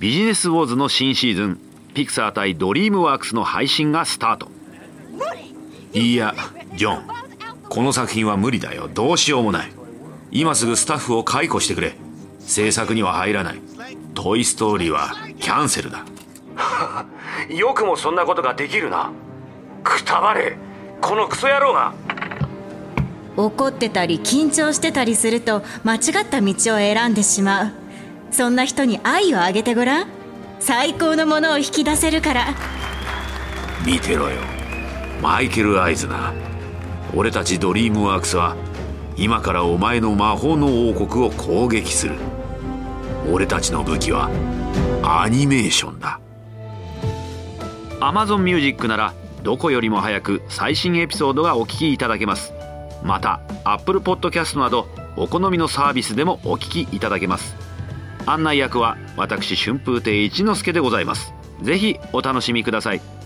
ビジネスウォーズの新シーズンピクサー対ドリームワークスの配信がスタート。いやジョンこの作品は無理だよ。どうしようもない。今すぐスタッフを解雇してくれ。制作には入らない。トイ・ストーリーはキャンセルだ。よくもそんなことができるな。くたばれ。このクソ野郎が。怒ってたり緊張してたりすると間違った道を選んでしまうそんな人に愛をあげてごらん。最高のものを引き出せるから。見てろよ。マイケル・アイズナー。俺たちドリームワークスは今からお前の魔法の王国を攻撃する。俺たちの武器はアニメーションだ。Amazon Music ならどこよりも早く最新エピソードがお聞きいただけます。また Apple Podcast などお好みのサービスでもお聞きいただけます案内役は私春風亭一之輔でございます。ぜひお楽しみください。